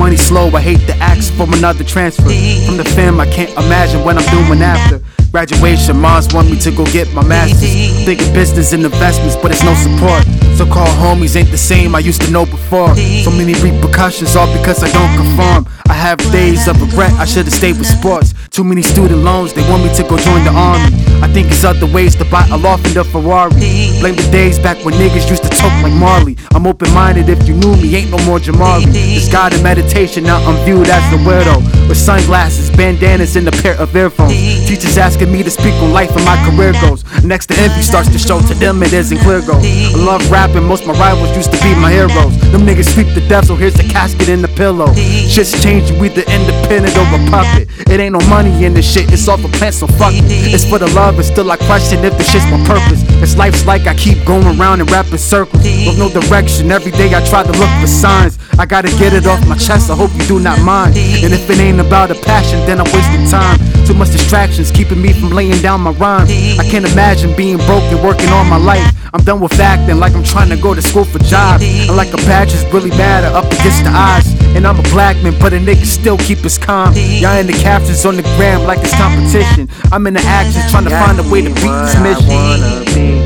money slow, I hate the ask from another transfer. From the fam, I can't imagine what I'm doing after. Graduation, moms want me to go get my master's. Thinking business and investments, but it's no support. So called homies ain't the same I used to know before. So many repercussions, all because I don't conform. I have days of regret, I should've stayed with sports. Too many student loans, they want me to go join the army. I think it's other ways to buy a loft in the Ferrari. Blame the days back when niggas used to talk like Marley. I'm open minded if you knew me, ain't no more Jamali. This God in meditation, now I'm viewed as the weirdo. With sunglasses, bandanas, and a pair of earphones. Teachers asking me to speak on life and my career goals. Next to envy starts to show, to them it isn't clear goals. I love rapping, most my rivals used to be my heroes. Them niggas sweep the death, so here's the casket in the pillow. Shit's changing, we the independent or a puppet. It ain't no money in this shit, it's all for plans, so fuck it. It's for the love, and still I question if this shit's my purpose. It's life's like I keep going around in rapping circles with no direction. Every day I try to look for signs. I gotta get it off my chest, I hope you do not mind. And if it ain't about a passion, then I'm wasting time. Too much distractions keeping me from laying down my rhyme. I can't imagine being broke and working all my life. I'm done with acting like I'm trying to go to school for jobs. And like a badge is really matter up against the odds. And I'm a black man, but a nigga still keep his calm. Y'all in the captions on the gram like it's competition. I'm in the action trying to find a way to beat this mission.